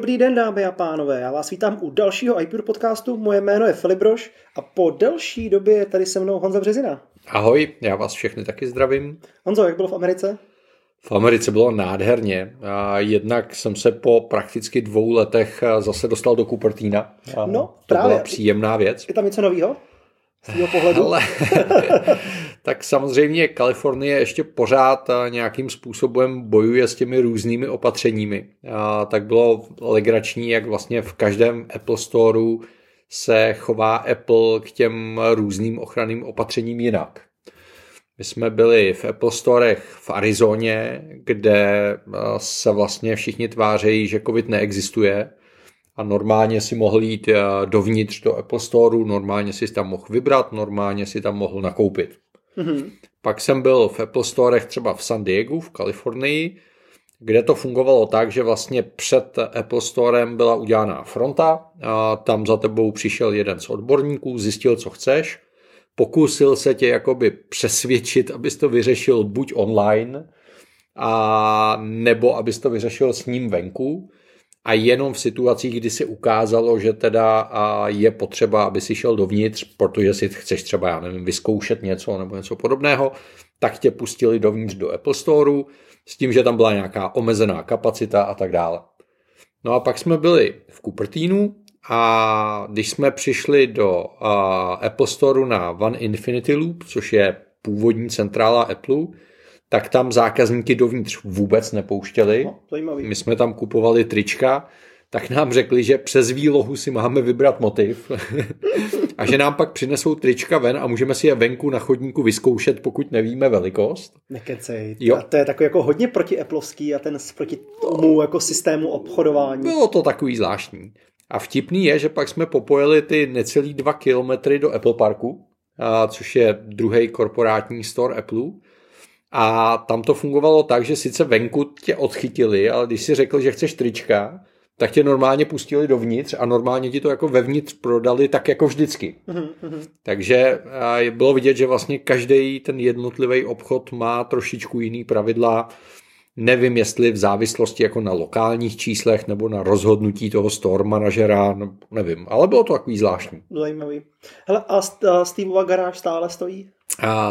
Dobrý den, dámy a pánové. Já vás vítám u dalšího iPure podcastu. Moje jméno je Filip Broš a po delší době je tady se mnou Honza Březina. Ahoj, já vás všechny taky zdravím. Honzo, jak bylo v Americe? V Americe bylo nádherně. A jednak jsem se po prakticky dvou letech zase dostal do Cupertina. No, to právě. byla příjemná věc. Je tam něco nového? Z pohledu? Ale, tak samozřejmě Kalifornie ještě pořád a, nějakým způsobem bojuje s těmi různými opatřeními. A, tak bylo legrační, jak vlastně v každém Apple Storeu se chová Apple k těm různým ochranným opatřením jinak. My jsme byli v Apple Storech v Arizoně, kde a, se vlastně všichni tvářejí, že COVID neexistuje a normálně si mohl jít eh, dovnitř do Apple Storeu, normálně si tam mohl vybrat, normálně si tam mohl nakoupit. Mhm. Pak jsem byl v Apple Storech třeba v San Diego v Kalifornii, kde to fungovalo tak, že vlastně před Apple Storem byla udělaná fronta a tam za tebou přišel jeden z odborníků, zjistil, co chceš, pokusil se tě jakoby přesvědčit, abys to vyřešil buď online, a nebo abys to vyřešil s ním venku a jenom v situacích, kdy se ukázalo, že teda je potřeba, aby si šel dovnitř, protože si chceš třeba, já nevím, vyzkoušet něco nebo něco podobného, tak tě pustili dovnitř do Apple Storeu s tím, že tam byla nějaká omezená kapacita a tak dále. No a pak jsme byli v Cupertinu a když jsme přišli do Apple Storeu na One Infinity Loop, což je původní centrála Apple, tak tam zákazníky dovnitř vůbec nepouštěli. No, zajímavý. My jsme tam kupovali trička, tak nám řekli, že přes výlohu si máme vybrat motiv a že nám pak přinesou trička ven a můžeme si je venku na chodníku vyzkoušet, pokud nevíme velikost. Nekecej. Jo. A to je takový jako hodně proti Appleovský a ten proti tomu jako systému obchodování. Bylo to takový zvláštní. A vtipný je, že pak jsme popojili ty necelý dva kilometry do Apple Parku, a což je druhý korporátní store Apple. A tam to fungovalo tak, že sice venku tě odchytili, ale když si řekl, že chceš trička, tak tě normálně pustili dovnitř a normálně ti to jako vevnitř prodali tak jako vždycky. Takže a, je- bylo vidět, že vlastně každý ten jednotlivý obchod má trošičku jiný pravidla. Nevím, jestli v závislosti jako na lokálních číslech nebo na rozhodnutí toho store manažera, no, nevím, ale bylo to takový zvláštní. Zajímavý. Hele, a Steveova garáž stále stojí?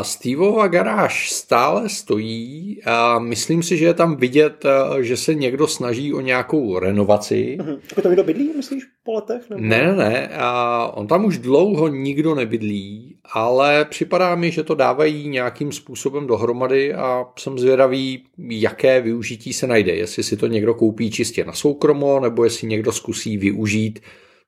Steveova garáž stále stojí a myslím si, že je tam vidět, a, že se někdo snaží o nějakou renovaci. Mhm. Jako tam někdo bydlí, myslíš, po letech? Nebo? Ne, ne, ne. A on tam už dlouho nikdo nebydlí, ale připadá mi, že to dávají nějakým způsobem dohromady a jsem zvědavý, jaké využití se najde. Jestli si to někdo koupí čistě na soukromo, nebo jestli někdo zkusí využít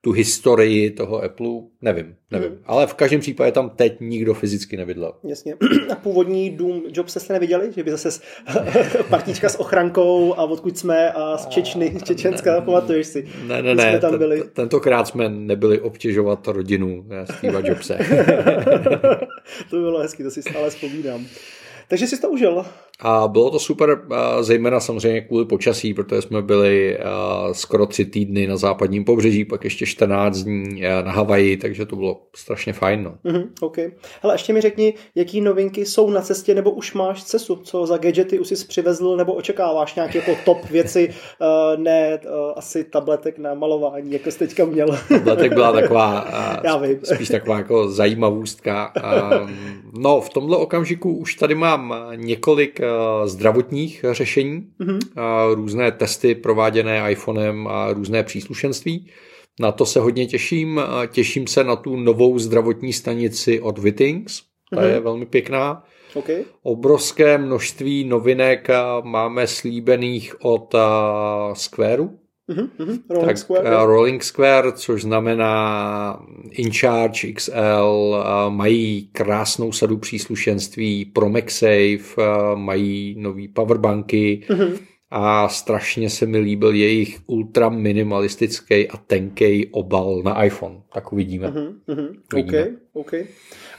tu historii toho Apple, nevím, nevím. Hmm. Ale v každém případě tam teď nikdo fyzicky nebydlel. Jasně. A původní dům Jobs jste neviděli? Že by zase s, partička s ochrankou a odkud jsme a z Čečny, z Čečenska, pamatuješ si? Ne, ne, My jsme ne, tam byli. tentokrát jsme nebyli obtěžovat rodinu eh, Steva Jobse. to bylo hezky, to si stále vzpomínám. Takže jsi to užil. A bylo to super, zejména samozřejmě kvůli počasí, protože jsme byli skoro tři týdny na západním pobřeží, pak ještě 14 dní na Havaji, takže to bylo strašně fajn. No. Mhm, OK. Hele, ještě mi řekni, jaký novinky jsou na cestě, nebo už máš cestu, co za gadgety už jsi přivezl, nebo očekáváš nějaké jako top věci, ne asi tabletek na malování, jako jsi teďka měl. Letek byla taková Já vím. spíš taková jako zajímavůstka. A, no, v tomhle okamžiku už tady mám několik a, zdravotních řešení, Mhm. a, různé testy prováděné iPhonem a různé příslušenství. Na to se hodně těším. Těším se na tu novou zdravotní stanici od Wittings. Ta Mhm. je velmi pěkná. OK. Obrovské množství novinek máme slíbených od a, Squareu. Mhm, mhm. Rolling Tak Square. eh, Rolling Square, což znamená InCharge XL, eh, mají krásnou sadu příslušenství pro MagSafe, eh, mají nový powerbanky Mhm. a strašně se mi líbil jejich ultra minimalistický a tenký obal na iPhone. Tak uvidíme. Mhm, mhm. Uvidíme. OK, OK.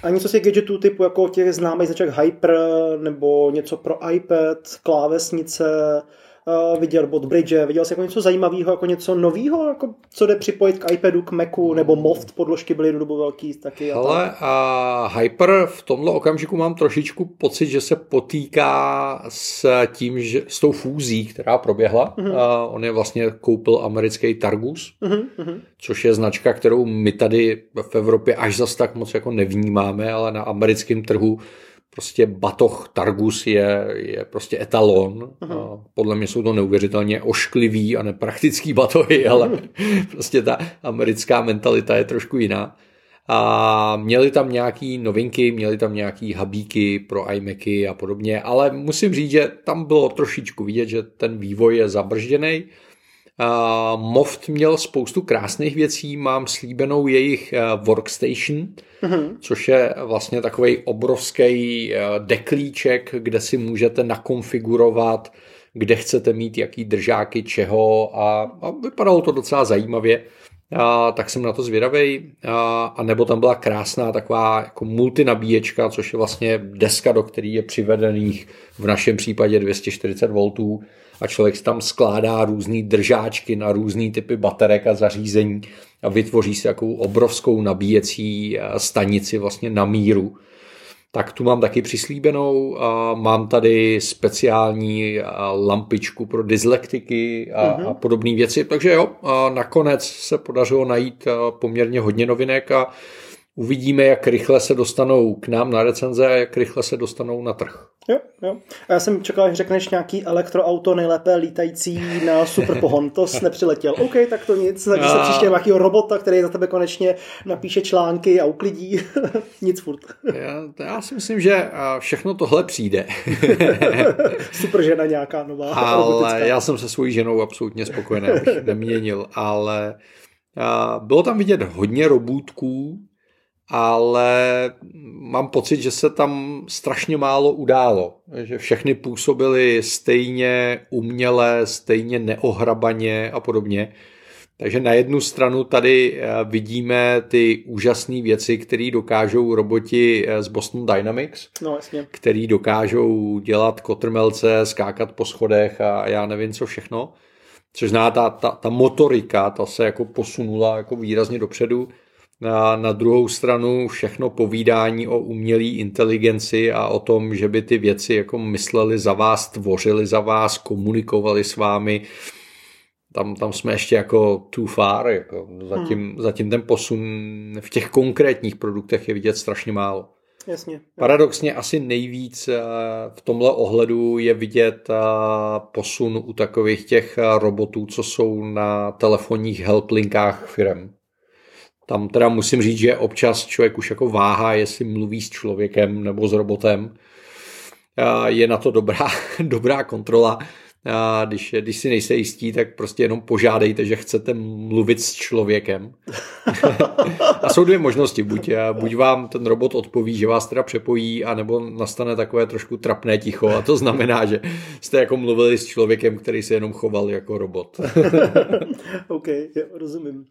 A něco těch gadgetů typu jako těch známých značek Hyper, nebo něco pro iPad, klávesnice, uh, viděl od Bridge, viděl jsi jako něco zajímavého, jako něco nového, jako co jde připojit k iPadu, k Macu, nebo Moft podložky byly dobu velký taky. A Ale a Hyper v tomhle okamžiku mám trošičku pocit, že se potýká s tím, že s tou fúzí, která proběhla. Uh-huh. Uh, on je vlastně koupil americký Targus, uh-huh. což je značka, kterou my tady v Evropě až zas tak moc jako nevnímáme, ale na americkém trhu prostě batoh Targus je, je prostě etalon. A podle mě jsou to neuvěřitelně ošklivý a nepraktický batohy, ale prostě ta americká mentalita je trošku jiná. A měli tam nějaký novinky, měli tam nějaký habíky pro iMacy a podobně, ale musím říct, že tam bylo trošičku vidět, že ten vývoj je zabržděný. Uh, Moft měl spoustu krásných věcí, mám slíbenou jejich uh, workstation, mm-hmm. což je vlastně takový obrovský uh, deklíček, kde si můžete nakonfigurovat, kde chcete mít jaký držáky čeho a, a vypadalo to docela zajímavě. A, tak jsem na to zvědavý. A, a nebo tam byla krásná taková jako multinabíječka, což je vlastně deska, do které je přivedených v našem případě 240 V a člověk tam skládá různé držáčky na různé typy baterek a zařízení a vytvoří si takovou obrovskou nabíjecí eh, stanici vlastně na míru. Tak tu mám taky přislíbenou. A mám tady speciální lampičku pro dyslektiky a, mm-hmm. a podobné věci. Takže jo, a nakonec se podařilo najít poměrně hodně novinek a Uvidíme, jak rychle se dostanou k nám na recenze a jak rychle se dostanou na trh. Jo, jo. A já jsem čekal, že řekneš nějaký elektroauto nejlépe lítající na super pohon. To jsi nepřiletěl. OK, tak to nic. Takže se příště nějakého robota, který za tebe konečně napíše články a uklidí. nic furt. Já, já si myslím, že všechno tohle přijde. super žena nějaká nová. Ale robotická. já jsem se svojí ženou absolutně spokojený, abych neměnil, ale bylo tam vidět hodně robůtků, ale mám pocit, že se tam strašně málo událo. Že všechny působily stejně uměle, stejně neohrabaně a podobně. Takže na jednu stranu tady eh, vidíme ty úžasné věci, které dokážou roboti eh, z Boston Dynamics, no, jasně. který dokážou dělat kotrmelce, skákat po schodech a já nevím co všechno. Což zná ta, ta, ta motorika, ta se jako posunula jako výrazně dopředu. Na, na druhou stranu všechno povídání o umělé inteligenci a o tom, že by ty věci jako mysleli za vás, tvořili za vás, komunikovali s vámi, tam, tam jsme ještě jako too far, jako zatím, hmm. zatím ten posun v těch konkrétních produktech je vidět strašně málo. Jasně. Paradoxně asi nejvíc eh, v tomhle ohledu je vidět eh, posun u takových těch eh, robotů, co jsou na telefonních helplinkách firm. Tam teda musím říct, že občas člověk už jako váhá, jestli mluví s člověkem nebo s robotem. Je na to dobrá, dobrá kontrola. Když, když si nejste jistí, tak prostě jenom požádejte, že chcete mluvit s člověkem. a jsou dvě možnosti. Buď, buď vám ten robot odpoví, že vás teda přepojí, anebo nastane takové trošku trapné ticho a to znamená, že jste jako mluvili s člověkem, který se jenom choval jako robot. OK, jo, rozumím.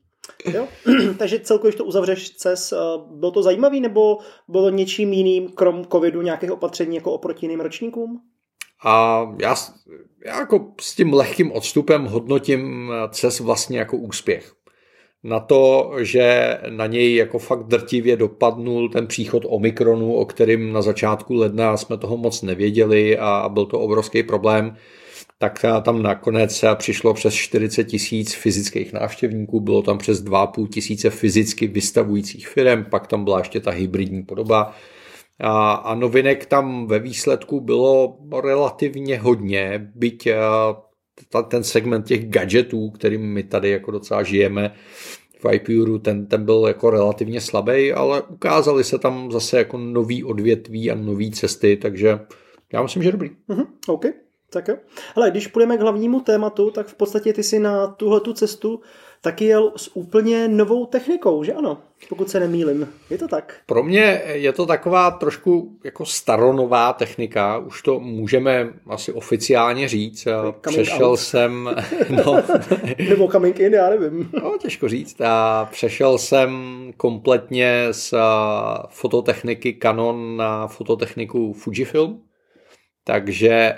Jo? Takže celkově, když to uzavřeš CES, eh, bylo to zajímavý nebo bylo něčím jiným, krom covidu, nějakých opatření jako oproti jiným ročníkům? A já, já jako s tím lehkým odstupem hodnotím CES vlastně jako úspěch. Na to, že na něj jako fakt drtivě dopadnul ten příchod Omikronu, o kterým na začátku ledna jsme toho moc nevěděli a byl to obrovský problém, tak tam nakonec přišlo přes 40 tisíc fyzických návštěvníků, bylo tam přes 2,5 tisíce fyzicky vystavujících firm, pak tam byla ještě ta hybridní podoba. A, a novinek tam ve výsledku bylo relativně hodně, byť ta, ten segment těch gadgetů, kterým my tady jako docela žijeme v iPuru, ten, ten byl jako relativně slabý, ale ukázali se tam zase jako nový odvětví a nové cesty, takže já myslím, že dobrý. Mm-hmm, okay. Tak jo. Ale když půjdeme k hlavnímu tématu, tak v podstatě ty si na tuhle tu cestu taky jel s úplně novou technikou, že ano? Pokud se nemýlim. Je to tak? Pro mě je to taková trošku jako staronová technika, už to můžeme asi oficiálně říct. Coming přešel out. jsem... No, Nebo coming in, já nevím. No, těžko říct. A přešel jsem kompletně z fototechniky Canon na fototechniku Fujifilm takže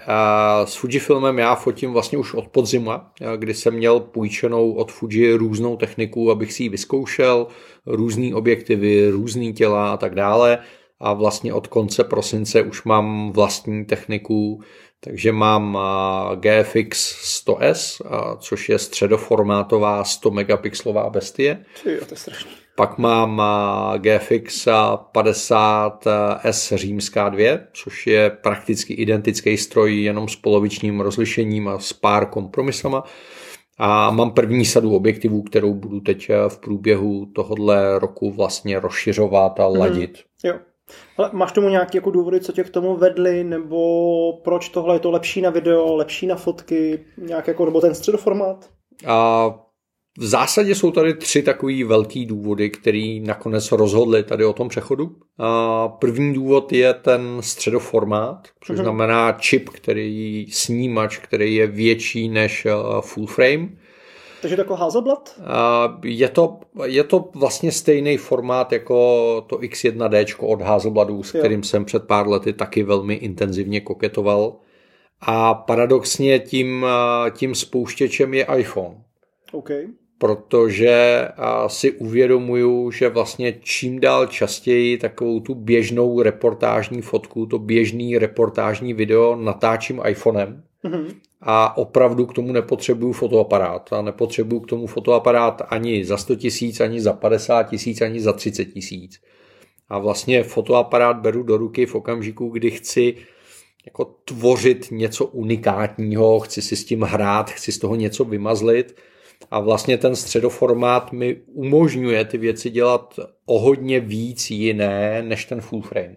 s Fujifilmem já fotím vlastně už od podzima, kdy jsem měl půjčenou od Fuji různou techniku, abych si ji vyzkoušel, různé objektivy, různé těla a tak dále. A vlastně od konce prosince už mám vlastní techniku, takže mám GFX 100S, což je středoformátová 100 megapixelová bestie. Ty, to je strašný. Pak mám GFX 50S římská 2, což je prakticky identický stroj jenom s polovičním rozlišením a s pár kompromisama. A mám první sadu objektivů, kterou budu teď v průběhu tohohle roku vlastně rozšiřovat a mhm. ladit. Hmm. Jo. Ale máš tomu nějaké jako důvody, co tě k tomu vedly, nebo proč tohle je to lepší na video, lepší na fotky, nějak jako, nebo ten středoformát? A v zásadě jsou tady tři takový velký důvody, který nakonec rozhodli tady o tom přechodu. A první důvod je ten středoformát, což mm-hmm. znamená čip, který snímač, který je větší než full frame. Takže to jako Hasselblad? Je to, je to vlastně stejný formát jako to X1D od Hasselbladu, s kterým jo. jsem před pár lety taky velmi intenzivně koketoval. A paradoxně tím, tím spouštěčem je iPhone. Okay. Protože si uvědomuju, že vlastně čím dál častěji takovou tu běžnou reportážní fotku, to běžný reportážní video natáčím iPhonem. Mm-hmm a opravdu k tomu nepotřebuju fotoaparát. A nepotřebuju k tomu fotoaparát ani za 100 tisíc, ani za 50 tisíc, ani za 30 tisíc. A vlastně fotoaparát beru do ruky v okamžiku, kdy chci jako tvořit něco unikátního, chci si s tím hrát, chci z toho něco vymazlit a vlastně ten středoformát mi umožňuje ty věci dělat o hodně víc jiné než ten full frame.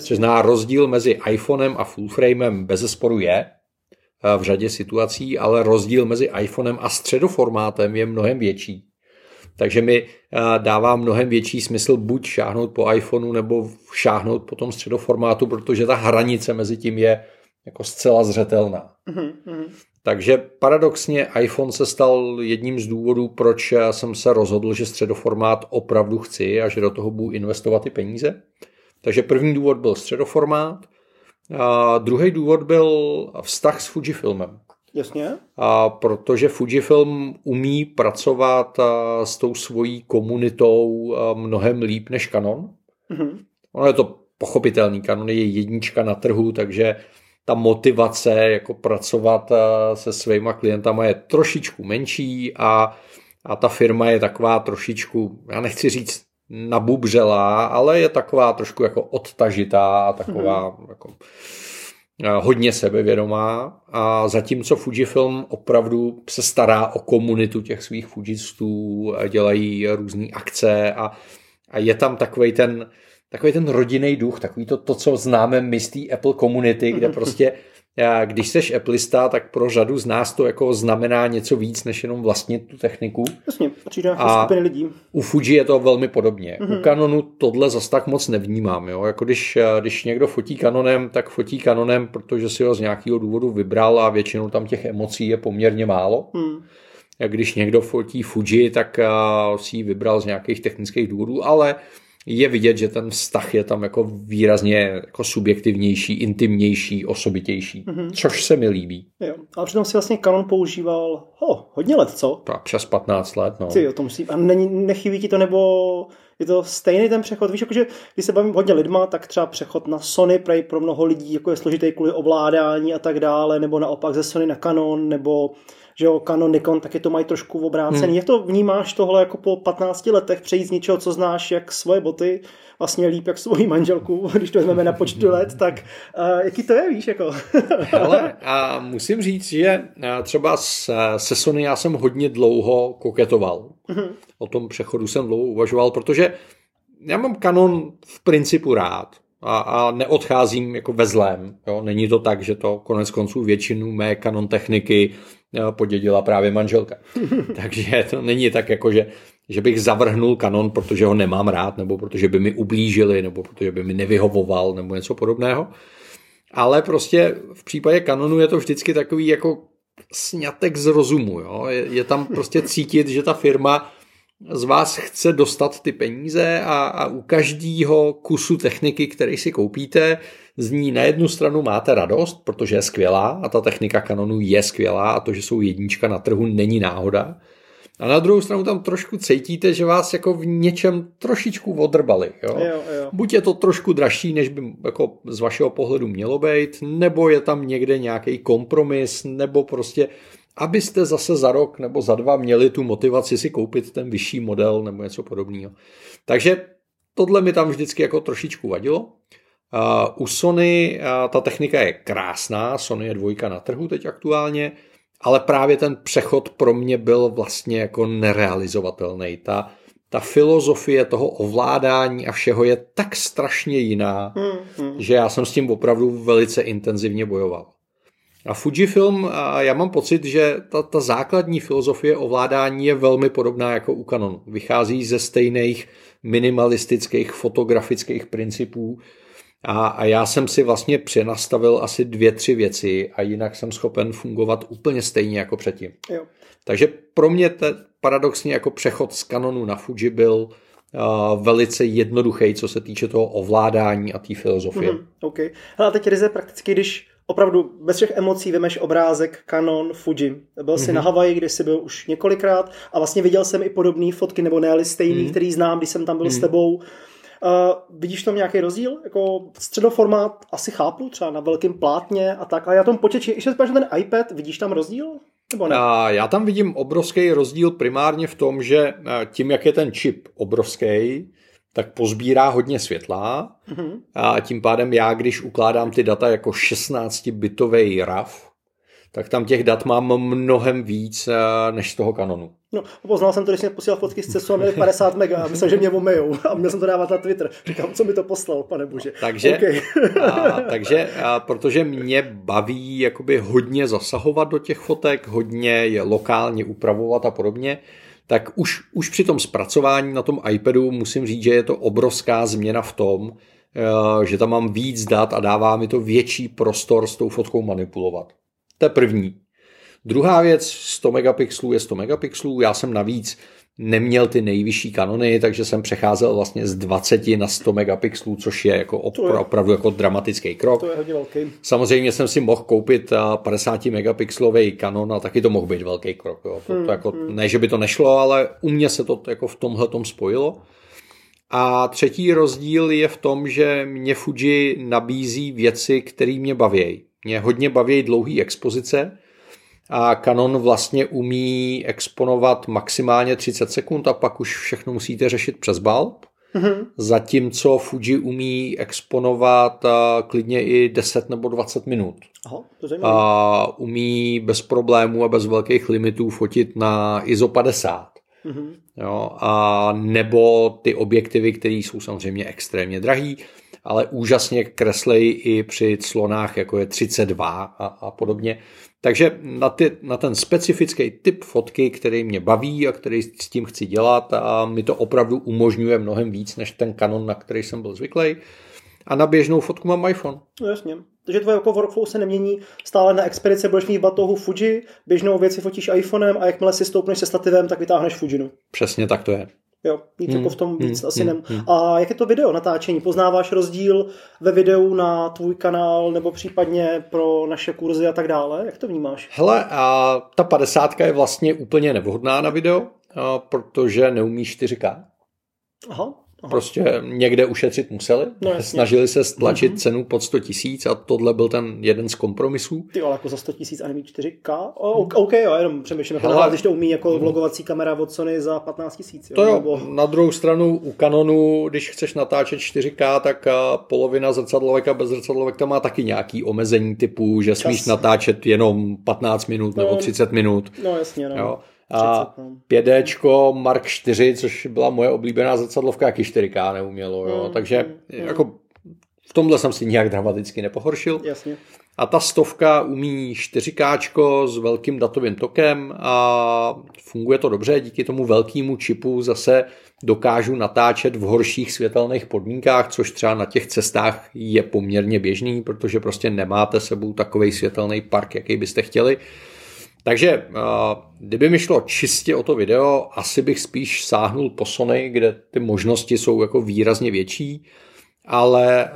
Což zná rozdíl mezi iPhonem a full framem bez zesporu je, Eh, v řadě situací, ale rozdíl mezi iPhonem a středoformátem je mnohem větší. Takže mi eh, dává mnohem větší smysl buď šáhnout po iPhoneu nebo šáhnout po tom středoformátu, protože ta hranice mezi tím je jako zcela zřetelná. Mm-hmm. Takže paradoxně iPhone se stal jedním z důvodů, proč jsem se rozhodl, že středoformát opravdu chci a že do toho budu investovat ty peníze. Takže první důvod byl středoformát, a druhý důvod byl vztah s Fujifilmem. Jasně. A protože Fujifilm umí pracovat s tou svojí komunitou mnohem líp než Canon. Mm-hmm. Ono je to pochopitelný, Canon je jednička na trhu, takže ta motivace jako pracovat se svýma klientama je trošičku menší a, a ta firma je taková trošičku, já nechci říct nabubřelá, ale je taková trošku jako odtažitá a taková mm-hmm. jako eh, hodně sebevědomá a zatímco Fujifilm opravdu se stará o komunitu těch svých fujistů, dělají různé akce a, a je tam takový ten, takový ten rodinný duch, takový to, to co známe my z té Apple komunity, kde prostě když jsi Applista, tak pro řadu z nás to jako znamená něco víc, než jenom vlastně tu techniku. Jasně, přijde a skupiny lidí. U Fuji je to velmi podobně. Mm-hmm. U mhm. Canonu tohle zas tak moc nevnímám. Jo? Jako když, když někdo fotí Canonem, tak fotí Canonem, protože si ho z nějakého důvodu vybral a většinou tam těch emocí je poměrně málo. Mm. Když někdo fotí Fuji, tak si ji vybral z nějakých technických důvodů, ale je vidět, že ten vztah je tam jako výrazně jako subjektivnější, intimnější, osobitější, mm-hmm. což se mi líbí. Jo, ale přitom si vlastně Canon používal ho, hodně let, co? A přes 15 let, no. Ty jo, to musí, a není, nechybí ti to, nebo je to stejný ten přechod? Víš, jakože když se bavím hodně lidma, tak třeba přechod na Sony prej pro mnoho lidí jako je složitý kvůli ovládání a tak dále, nebo naopak ze Sony na Canon, nebo že jo, Canon, Nikon, taky to mají trošku obrácený. Hmm. Jak to vnímáš tohle jako po 15 letech přejít z něčeho, co znáš, jak svoje boty, vlastně líp jak svoji manželku, když to vezmeme na počtu let, tak uh, jaký to je, víš, jako? Ale a musím říct, že třeba se Sony já jsem hodně dlouho koketoval. Hmm. O tom přechodu jsem dlouho uvažoval, protože já mám Canon v principu rád a, a neodcházím jako ve zlém. Jo? Není to tak, že to konec konců většinu mé Canon techniky podědila právě manželka. Takže to není tak jako, že, že bych zavrhnul kanon, protože ho nemám rád, nebo protože by mi ublížili, nebo protože by mi nevyhovoval, nebo něco podobného. Ale prostě v případě kanonu je to vždycky takový jako snětek z rozumu. Jo? Je, je tam prostě cítit, že ta firma z vás chce dostat ty peníze a, a u každého kusu techniky, který si koupíte, z ní na jednu stranu máte radost, protože je skvělá a ta technika Canonu je skvělá a to, že jsou jednička na trhu, není náhoda. A na druhou stranu tam trošku cítíte, že vás jako v něčem trošičku odrbali. Jo? Jo, jo. Buď je to trošku dražší, než by jako z vašeho pohledu mělo být, nebo je tam někde nějaký kompromis, nebo prostě abyste zase za rok nebo za dva měli tu motivaci si koupit ten vyšší model nebo něco podobného. Takže tohle mi tam vždycky jako trošičku vadilo. U Sony ta technika je krásná, Sony je dvojka na trhu teď aktuálně, ale právě ten přechod pro mě byl vlastně jako nerealizovatelný. Ta, ta filozofie toho ovládání a všeho je tak strašně jiná, hmm, hmm. že já jsem s tím opravdu velice intenzivně bojoval. A Fujifilm, a já mám pocit, že ta, ta základní filozofie ovládání je velmi podobná jako u Canon. Vychází ze stejných minimalistických fotografických principů a, a já jsem si vlastně přenastavil asi dvě, tři věci a jinak jsem schopen fungovat úplně stejně jako předtím. Jo. Takže pro mě te, paradoxně jako přechod z Canonu na Fuji byl uh, velice jednoduchý, co se týče toho ovládání a té filozofie. Mm-hmm, OK. A teď ryze prakticky, když opravdu bez všech emocí vymeš obrázek Canon Fuji. Byl jsi mm-hmm. na Havaji, kde jsi byl už několikrát a vlastně viděl jsem i podobné fotky, nebo ne, ale stejný, mm-hmm. který znám, když jsem tam byl mm-hmm. s tebou. Uh, vidíš tam nějaký rozdíl? Jako středoformát asi chápu, třeba na velkém plátně a tak, ale já tom počeči, ještě že ten iPad, vidíš tam rozdíl? Nebo ne? A já tam vidím obrovský rozdíl primárně v tom, že tím, jak je ten čip obrovský, tak pozbírá hodně světla mm-hmm. a tím pádem já, když ukládám ty data jako 16-bitový RAV, tak tam těch dat mám mnohem víc eh, než z toho kanonu. No, poznal jsem to, když jsem posílal fotky z CESu a měli 50 mega a myslel, že mě omejou a měl jsem to dávat na Twitter. Říkám, co mi to poslal, pane bože. Takže, okay. a, takže a, protože mě baví jakoby hodně zasahovat do těch fotek, hodně je lokálně upravovat a podobně, tak už, už při tom zpracování na tom iPadu musím říct, že je to obrovská změna v tom, eh, že tam mám víc dat a dává mi to větší prostor s tou fotkou manipulovat. To je první. Druhá věc, 100 megapixelů je 100 megapixelů, já jsem navíc neměl ty nejvyšší kanony, takže jsem přecházel vlastně z 20 na 100 megapixelů, což je jako opra- je, opravdu jako dramatický krok. To je hodně velký. Samozřejmě jsem si mohl koupit 50 megapixelový kanon a taky to mohl být velký krok. Jo. To, hmm, to jako, hmm. Ne, že by to nešlo, ale u mě se to jako v tomhle tom spojilo. A třetí rozdíl je v tom, že mě Fuji nabízí věci, které mě baví. Mě hodně baví dlouhé expozice, a Canon vlastně umí exponovat maximálně 30 sekund a pak už všechno musíte řešit přes bulb. Mm-hmm. Zatímco Fuji umí exponovat a klidně i 10 nebo 20 minut. Aha, to a umí bez problémů a bez velkých limitů fotit na ISO 50. Mm-hmm. Jo, a nebo ty objektivy, které jsou samozřejmě extrémně drahý, ale úžasně kreslej i při clonách, jako je 32 a, a podobně. Takže na, ty, na ten specifický typ fotky, který mě baví a který s tím chci dělat a mi to opravdu umožňuje mnohem víc než ten kanon, na který jsem byl zvyklý. A na běžnou fotku mám iPhone. No jasně. Takže tvoje jako workflow se nemění. Stále na expedice budeš mít batohu Fuji, běžnou věci fotíš iPhonem a jakmile si stoupneš se stativem, tak vytáhneš Fujinu. Přesně tak to je. Jo, víc hmm, jako v tom víc hmm, asi hmm, nem. Hmm. A jak je to video natáčení? Poznáváš rozdíl ve videu na tvůj kanál nebo případně pro naše kurzy a tak dále? Jak to vnímáš? Hele, a ta 50 je vlastně úplně nevhodná na video, protože neumí 4K. Aha. Aha. Prostě někde ušetřit museli. No, Snažili se stlačit mm-hmm. cenu pod 100 tisíc a tohle byl ten jeden z kompromisů. Ty ale jako za 100 tisíc a nemí 4K? Oh, OK, jo, jenom přemýšlím, jako Hele, když to umí jako mhm. vlogovací kamera od Sony za 15 tisíc. To jo, nebo... na druhou stranu u Canonu, když chceš natáčet 4K, tak polovina zrcadlovek a bez zrcadlovek tam má taky nějaký omezení typu, že Čas. smíš natáčet jenom 15 minut no, nebo 30 minut. No jasně, no. Jo a 5D Mark 4, což byla moje oblíbená zrcadlovka, jaký 4K neumělo, jo. Mm, takže mm, jako v tomhle jsem si nijak dramaticky nepohoršil. Jasně. A ta stovka umí 4K s velkým datovým tokem a funguje to dobře. Díky tomu velkému čipu zase dokážu natáčet v horších světelných podmínkách, což třeba na těch cestách je poměrně běžný, protože prostě nemáte sebou takový světelný park, jaký byste chtěli. Takže kdyby mi šlo čistě o to video, asi bych spíš sáhnul po Sony, kde ty možnosti jsou jako výrazně větší, ale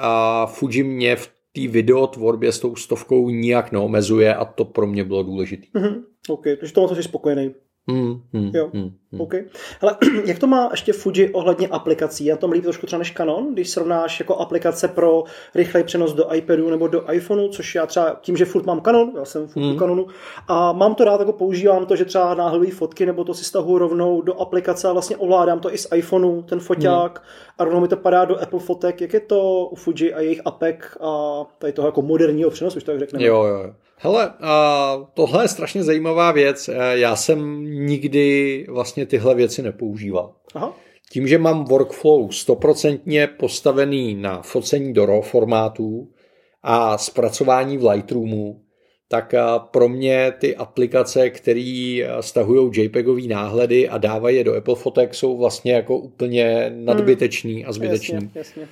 Fuji mě v té videotvorbě s tou stovkou nijak neomezuje a to pro mě bylo důležité. Mm-hmm. OK, takže tomu jsi spokojený. Hmm, hmm, jo, hmm, hmm. OK. Hele, jak to má ještě Fuji ohledně aplikací? Já tom líp trošku třeba než Canon, když srovnáš jako aplikace pro rychlej přenos do iPadu nebo do iPhoneu, což já třeba tím, že furt mám Canon, já jsem furt hmm. Canonu, a mám to rád, jako používám to, že třeba náhledují fotky, nebo to si stahu rovnou do aplikace a vlastně ovládám to i z iPhoneu, ten foťák, hmm. a rovnou mi to padá do Apple fotek. Jak je to u Fuji a jejich apek a tady toho jako moderního přenosu, už tak řekneme? Jo, jo. Hele, a tohle je strašně zajímavá věc. Já jsem nikdy vlastně tyhle věci nepoužíval. Aha. Tím, že mám workflow stoprocentně postavený na focení do RAW formátu a zpracování v Lightroomu, tak pro mě ty aplikace, které stahují JPEGové náhledy a dávají je do Apple fotek, jsou vlastně jako úplně nadbytečný a zbytečný. Jasně, jasně.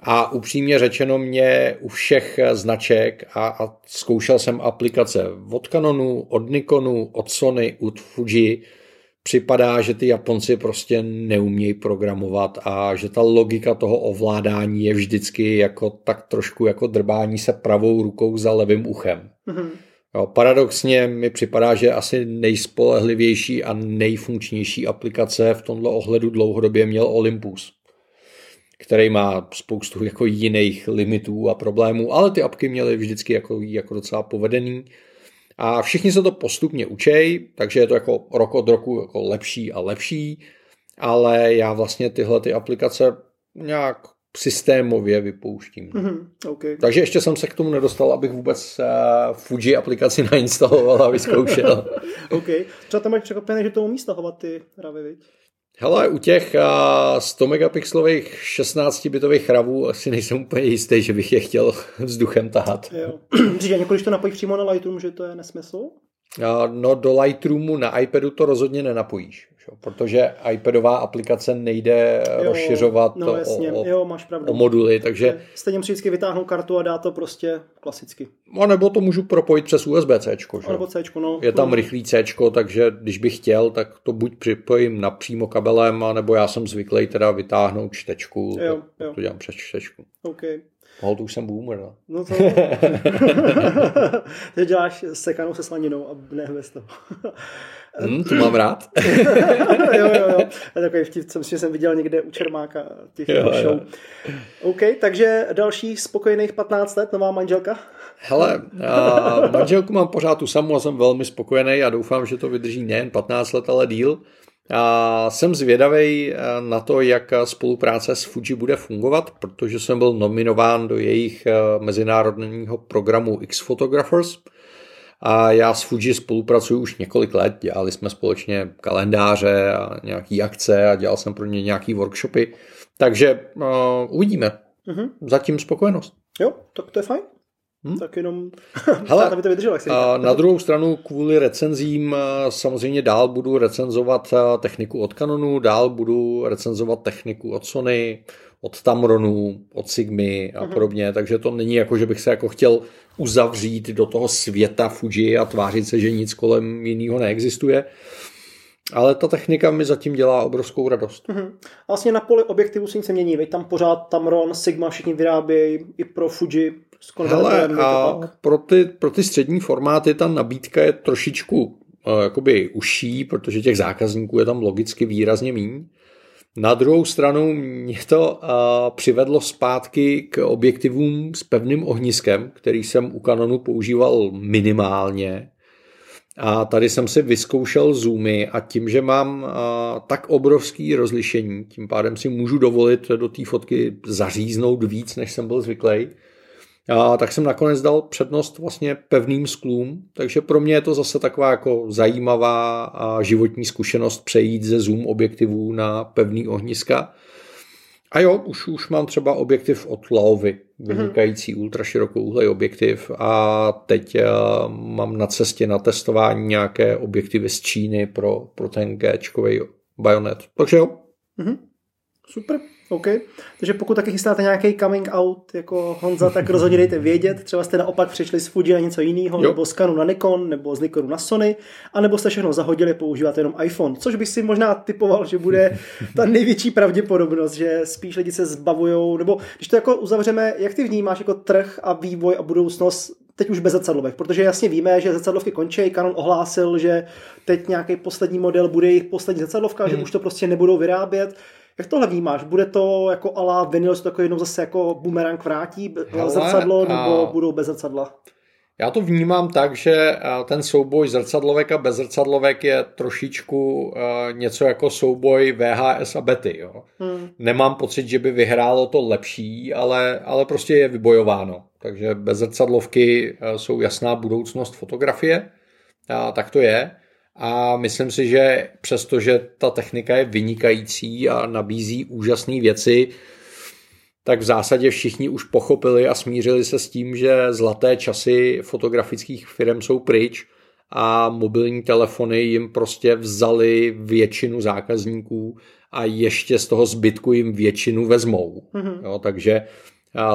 A upřímně řečeno mě u všech značek a, a zkoušel jsem aplikace od Canonu, od Nikonu, od Sony, od Fuji, připadá, že ty Japonci prostě neumějí programovat a že ta logika toho ovládání je vždycky jako tak trošku jako drbání se pravou rukou za levým uchem. Mm-hmm. Jo, paradoxně mi připadá, že asi nejspolehlivější a nejfunkčnější aplikace v tomto ohledu dlouhodobě měl Olympus který má spoustu jako jiných limitů a problémů, ale ty apky měly vždycky jako, jako docela povedený. A všichni se to postupně učej, takže je to jako rok od roku jako lepší a lepší, ale já vlastně tyhle ty aplikace nějak systémově vypouštím. Mm-hmm, okay. Takže ještě jsem se k tomu nedostal, abych vůbec uh, Fuji aplikaci nainstaloval a vyzkoušel. OK. Třeba tam máš překvapené, že to umí stahovat ty ravy, viď? Hele, u těch 100 megapixelových 16-bitových chravů asi nejsem úplně jistý, že bych je chtěl vzduchem tahat. Říká několik, když to napojíš přímo na Lightroom, že to je nesmysl? No do Lightroomu na iPadu to rozhodně nenapojíš, protože iPadová aplikace nejde jo, rozšiřovat no, jasně. O, jo, máš pravdu. o moduly, takže... Stejně musí vždycky vytáhnout kartu a dá to prostě klasicky. A nebo to můžu propojit přes USB-C. Nebo C, no. Je tam no. rychlý C, takže když bych chtěl, tak to buď připojím napřímo kabelem, nebo já jsem zvyklý teda vytáhnout čtečku, jo, jo. to dělám přes čtečku. Okay. Hol, to už jsem boomer, no. No to... Ty děláš sekanou se slaninou a ne bez toho. Hmm, to mám rád. jo, jo, jo. A takový vtip, co jsem viděl někde u Čermáka těch jo, show. Jo. OK, takže další spokojených 15 let, nová manželka? Hele, a manželku mám pořád tu samou a jsem velmi spokojený a doufám, že to vydrží nejen 15 let, ale díl. A jsem zvědavý eh, na to, jak spolupráce s Fuji bude fungovat, protože jsem byl nominován do jejich eh, mezinárodního programu X Photographers. A já s Fuji spolupracuji už několik let, dělali jsme společně kalendáře a nějaké akce a dělal jsem pro ně nějaké workshopy. Takže uh, uvidíme. Mm-hmm. Zatím spokojenost. Jo, tak to je fajn. Hmm? Tak jenom Hele, aby to vydrželo. A na druhou stranu kvůli recenzím samozřejmě dál budu recenzovat techniku od Canonu, dál budu recenzovat techniku od Sony, od Tamronu, od Sigmy a uh-huh. podobně, takže to není jako, že bych se jako chtěl uzavřít do toho světa Fuji a tvářit se, že nic kolem jiného neexistuje. Ale ta technika mi zatím dělá obrovskou radost. Uh-huh. Vlastně na poli objektivu se nic nemění, veď tam pořád Tamron, Sigma všichni vyrábějí i pro Fuji Hele, a pro ty, pro ty střední formáty ta nabídka je trošičku uh, jakoby užší, protože těch zákazníků je tam logicky výrazně méně. Na druhou stranu mě to uh, přivedlo zpátky k objektivům s pevným ohniskem, který jsem u Canonu používal minimálně. A tady jsem si vyzkoušel zoomy a tím, že mám uh, tak obrovský rozlišení, tím pádem si můžu dovolit do té fotky zaříznout víc, než jsem byl zvyklý, a tak jsem nakonec dal přednost vlastně pevným sklům, takže pro mě je to zase taková jako zajímavá a životní zkušenost přejít ze zoom objektivů na pevný ohniska. A jo, už, už mám třeba objektiv od Laovy, vynikající mm-hmm. ultraširokouhlej objektiv a teď uh, mám na cestě na testování nějaké objektivy z Číny pro, pro ten g bajonet. Takže jo. Mm-hmm. Super, OK. Takže pokud taky chystáte nějaký coming out jako Honza, tak rozhodně dejte vědět. Třeba jste naopak přišli z Fuji na něco jiného, nebo z Canon na Nikon, nebo z Nikonu na Sony, anebo jste všechno zahodili, používáte jenom iPhone, což bych si možná typoval, že bude ta největší pravděpodobnost, že spíš lidi se zbavujou, nebo když to jako uzavřeme, jak ty vnímáš jako trh a vývoj a budoucnost teď už bez zrcadlovek, protože jasně víme, že zrcadlovky končí. Canon ohlásil, že teď nějaký poslední model bude jejich poslední zrcadlovka, hmm. že už to prostě nebudou vyrábět. Jak tohle vnímáš? Bude to jako ala vinyl, se to jako jednou zase jako boomerang vrátí Hele, zrcadlo, nebo a... budou bez zrcadla? Já to vnímám tak, že ten souboj zrcadlovek a bez zrcadlovek je trošičku něco jako souboj VHS a Betty. Jo. Hmm. Nemám pocit, že by vyhrálo to lepší, ale, ale prostě je vybojováno. Takže bez zrcadlovky jsou jasná budoucnost fotografie. A tak to je. A myslím si, že přestože ta technika je vynikající a nabízí úžasné věci, tak v zásadě všichni už pochopili a smířili se s tím, že zlaté časy fotografických firm jsou pryč a mobilní telefony jim prostě vzali většinu zákazníků a ještě z toho zbytku jim většinu vezmou. Mm-hmm. Jo, takže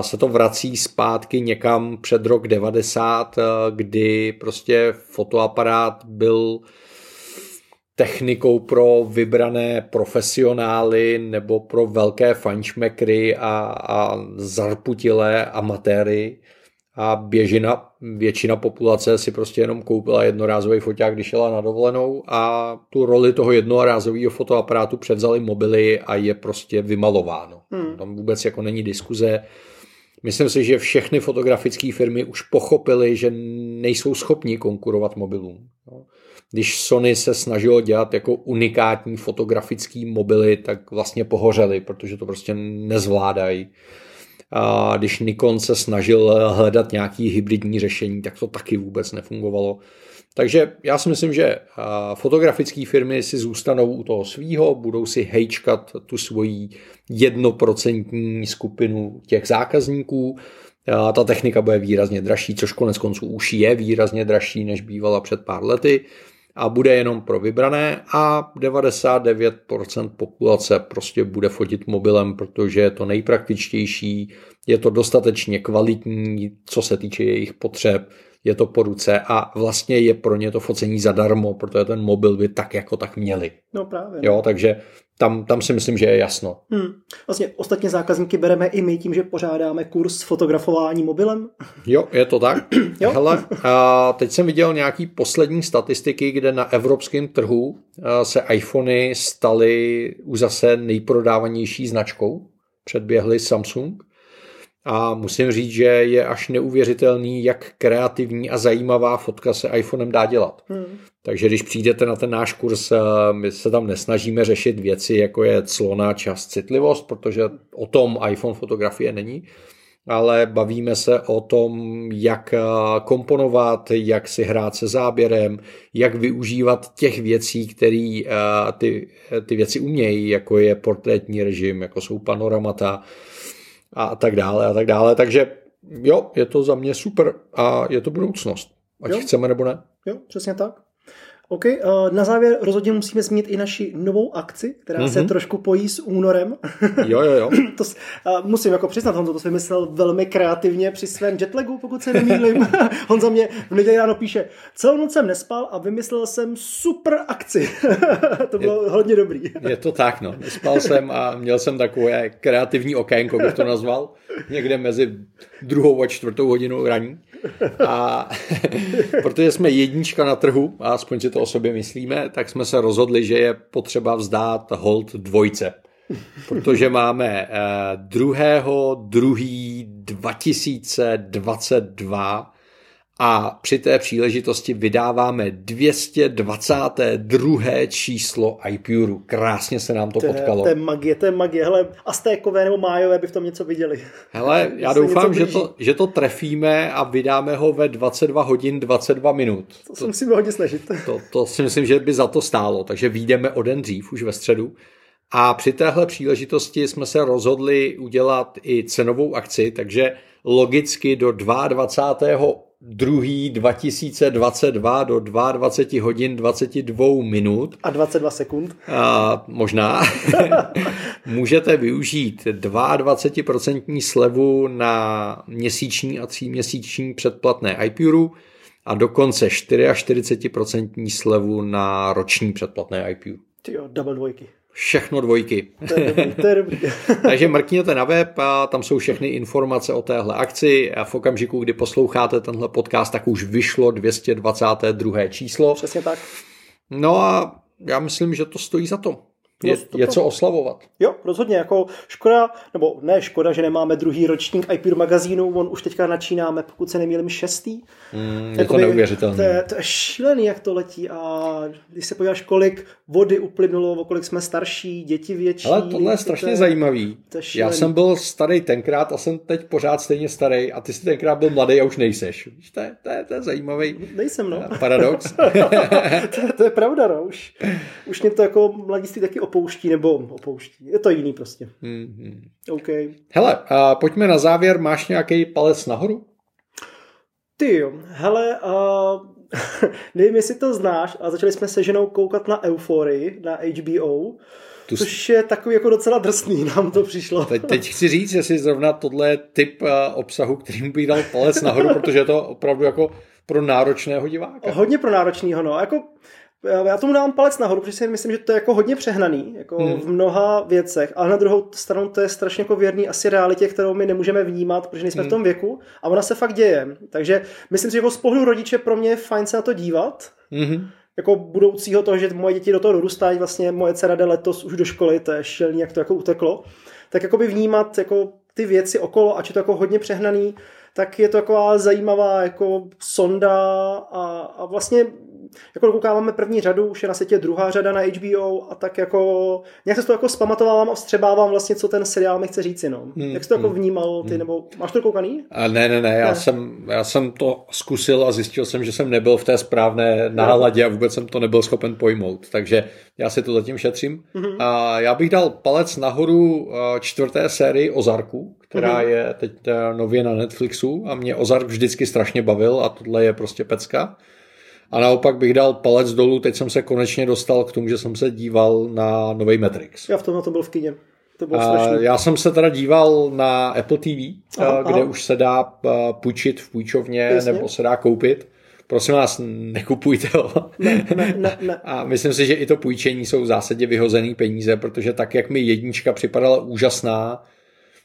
se to vrací zpátky někam před rok 90, kdy prostě fotoaparát byl technikou pro vybrané profesionály nebo pro velké fančmekry a, a zarputilé amatéry a běžina, většina populace si prostě jenom koupila jednorázový foťák, když jela na dovolenou a tu roli toho jednorázového fotoaparátu převzali mobily a je prostě vymalováno. Hmm. Tam vůbec jako není diskuze. Myslím si, že všechny fotografické firmy už pochopily, že nejsou schopni konkurovat mobilům. Když Sony se snažilo dělat jako unikátní fotografický mobily, tak vlastně pohořeli, protože to prostě nezvládají. A když Nikon se snažil hledat nějaký hybridní řešení, tak to taky vůbec nefungovalo. Takže já si myslím, že fotografické firmy si zůstanou u toho svýho, budou si hejčkat tu svoji jednoprocentní skupinu těch zákazníků. Ta technika bude výrazně dražší, což konec konců už je výrazně dražší, než bývala před pár lety a bude jenom pro vybrané a 99% populace prostě bude fotit mobilem, protože je to nejpraktičtější, je to dostatečně kvalitní, co se týče jejich potřeb, je to po ruce a vlastně je pro ně to focení zadarmo, protože ten mobil by tak jako tak měli. No právě. Jo, takže tam, tam si myslím, že je jasno. Hmm. Vlastně ostatně zákazníky bereme i my tím, že pořádáme kurz fotografování mobilem. Jo, je to tak. jo. Hele, a teď jsem viděl nějaký poslední statistiky, kde na evropském trhu se iPhony staly už zase nejprodávanější značkou. Předběhly Samsung. A musím říct, že je až neuvěřitelný, jak kreativní a zajímavá fotka se iPhonem dá dělat. Hmm. Takže když přijdete na ten náš kurz, eh, my se tam nesnažíme řešit věci, jako je clona, čas, citlivost, protože o tom iPhone fotografie není, ale bavíme se o tom, jak eh, komponovat, jak si hrát se záběrem, jak využívat těch věcí, které eh, ty, ty věci umějí, jako je portrétní režim, jako jsou panoramata, a tak dále a tak dále. Takže jo, je to za mě super a je to budoucnost. Ať jo. chceme nebo ne. Jo, přesně tak. OK, eh, na závěr rozhodně musíme zmínit i naši novou akci, která mm-hmm. se mhm. trošku pojí s únorem. Jo, jo, jo. to, musím jako přiznat, Honzo to si vymyslel velmi kreativně při svém jetlagu, pokud se nemýlím. Honza mě v neděli ráno píše, celou noc jsem nespal a vymyslel jsem super akci. to bylo je, hodně dobrý. je to tak, no. Nespal jsem a měl jsem takové kreativní okénko, bych to nazval, někde mezi druhou a čtvrtou hodinou raní. A protože jsme jednička na trhu, a aspoň si to o sobě myslíme, tak jsme se rozhodli, že je potřeba vzdát hold dvojce. Protože máme 2. 2. 2022 a při té příležitosti vydáváme 222. číslo iPuru. Krásně se nám to, to potkalo. To je magie, to je magie. Hele, Aztékové nebo Májové by v tom něco viděli. Hele, já doufám, že to, že to trefíme a vydáme ho ve 22 hodin 22 minut. To, to se musíme hodně snažit. To, to si myslím, že by za to stálo, takže výjdeme o den dřív, už ve středu. A při téhle příležitosti jsme se rozhodli udělat i cenovou akci, takže logicky do 22 druhý 2022 do 22 hodin 22 minut. A 22 sekund. A možná. můžete využít 22% slevu na měsíční a tříměsíční předplatné iPuru a dokonce 44% slevu na roční předplatné IPU. Ty jo, double dvojky. Všechno dvojky. To je dobrý, to je dobrý. Takže mrkněte na web a tam jsou všechny informace o téhle akci a v okamžiku, kdy posloucháte tenhle podcast, tak už vyšlo 222. číslo. Přesně tak. No a já myslím, že to stojí za to. Je, to- je co oslavovat. Jo, rozhodně, jako škoda, nebo ne škoda, že nemáme druhý ročník iPure magazínu, on už teďka načínáme, pokud se nemýlím, šestý. Mm, je to Jakoby neuvěřitelné. To je, to je šílený, jak to letí a když se podíváš, kolik vody uplynulo, o kolik jsme starší, děti větší. Ale tohle je strašně to je, zajímavý. to je Já jsem byl starý tenkrát a jsem teď pořád stejně starý a ty jsi tenkrát byl mladý a už nejseš. Víš, to je, to je, to je zajímavý Nejsem, no. paradox. to, je- to je pravda, no. Už, už mě to jako mladiství taky opouští, nebo opouští. Je to jiný prostě. Mhm. OK. Hele, a pojďme na závěr. Máš nějaký palec nahoru? Ty jo, hele, uh, nevím, jestli to znáš, ale začali jsme se ženou koukat na Euphorii, na HBO, Tu což je takový jako docela drsný, nám to přišlo. Teď, teď chci říct, jestli zrovna tohle je typ uh, obsahu, kterým bych dal palec nahoru, protože je to opravdu jako pro náročného diváka. Hodně pro náročného, no. Jako, já já tomu dám palec nahoru, protože si myslím, že to je jako hodně přehnaný, jako Hmm. hmm. v mnoha věcech, ale na druhou stranu to je strašně jako věrný asi realitě, kterou my nemůžeme vnímat, protože nejsme Hmm. v tom věku a ona se fakt děje. Takže myslím si, že jako z pohledu rodiče pro mě je fajn se na to dívat, Mhm. jako budoucího toho, že moje děti do toho dorůstají, vlastně moje dcera jde letos už do školy, to je šílený, jak to jako uteklo, tak jakoby vnímat jako ty věci okolo, ač je to jako hodně přehnaný, tak je to taková zajímavá jako sonda a, a vlastně jako dokoukáváme první řadu, už je na světě druhá řada na HBO a tak jako nějak se toho jako zpamatovávám a vstřebávám vlastně, co ten seriál mi chce říci, no. Hmm, Jak jsi to jako hmm, vnímal ty, nebo máš to koukaný? A ne, ne, ne, já, Ne. Jsem, já jsem to zkusil a zjistil jsem, že jsem nebyl v té správné náladě a vůbec jsem to nebyl schopen pojmout, takže já si to zatím šetřím. Mhm. A já bych dal palec nahoru eh, čtvrté sérii Ozarku, která Mhm. je teď eh, nově na Netflixu a mě Ozark vždycky strašně bavil a tohle je prostě pecka. A naopak bych dal palec dolů, teď jsem se konečně dostal k tomu, že jsem se díval na nový Matrix. Já v tom na to byl v kině. To bylo A já jsem se teda díval na Apple TV, Aha, a, kde aha. už se dá a, půjčit v půjčovně Jasně. nebo se dá koupit. Prosím vás, nekupujte ho. Ne, ne, ne, ne. A myslím si, že i to půjčení jsou v zásadě vyhozený peníze, protože tak, jak mi jednička připadala úžasná,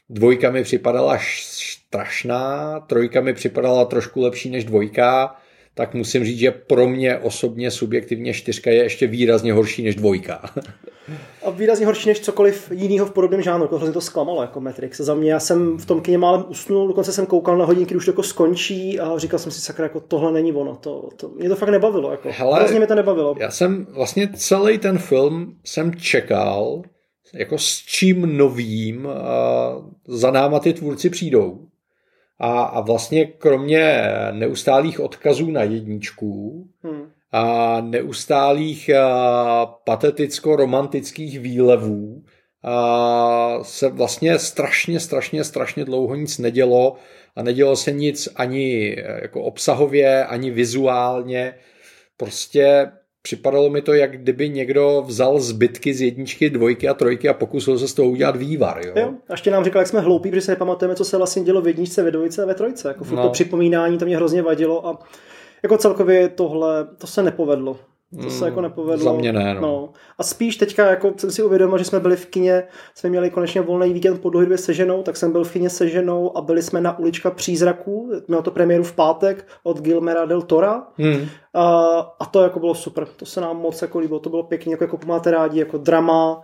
dvojka mi připadala strašná, trojka mi připadala trošku lepší než dvojka, tak musím říct, že pro mě osobně subjektivně čtyřka je ještě výrazně horší než dvojka. A výrazně horší než cokoliv jiného v podobném žánru. Jako hrozně to zklamalo jako Matrix. Za mě já jsem v tom kině málem usnul, dokonce jsem koukal na hodinky, už to jako skončí a říkal jsem si, sakra, jako tohle není ono. To, to, mě to fakt nebavilo. Jako. Hele, Hrozně mě to nebavilo. Já jsem vlastně celý ten film jsem čekal, jako s čím novým uh, za náma ty tvůrci přijdou. A, a vlastně kromě neustálých odkazů na jedničku Hmm. a neustálých pateticko-romantických výlevů a se vlastně strašně, strašně, strašně dlouho nic nedělo a nedělo se nic ani eh, jako obsahově, ani vizuálně. Prostě připadalo mi to, jak kdyby někdo vzal zbytky z jedničky, dvojky a trojky a pokusil se z toho udělat vývar. Jo? Jo? A ještě nám říkal, jak jsme hloupí, protože se nepamatujeme, co se vlastně dělo v jedničce, ve dvojce a ve trojce. Jako No. to připomínání, to mě hrozně vadilo a jako celkově tohle, to se nepovedlo. To se jako nepovedlo. za mě ne, no. A spíš teďka, jako jsem si uvědomil, že jsme byli v kině, jsme měli konečně volný víkend po dlouhé době se ženou, tak jsem byl v kině se ženou a byli jsme na ulička přízraků, mělo to premiéru v pátek od Gilmera del Tora. Hmm. A, a to jako bylo super, to se nám moc jako líbilo, to bylo pěkně, jako, jako máte rádi, jako drama,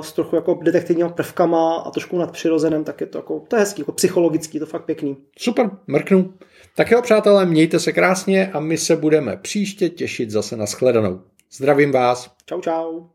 s trochu jako detektivníma prvkama a trošku nadpřirozeným, tak je to jako, to je hezký, jako psychologický, to fakt pěkný. Super, mrknu. Tak jo, přátelé, mějte se krásně a my se budeme příště těšit zase na shledanou. Zdravím vás. Čau, čau.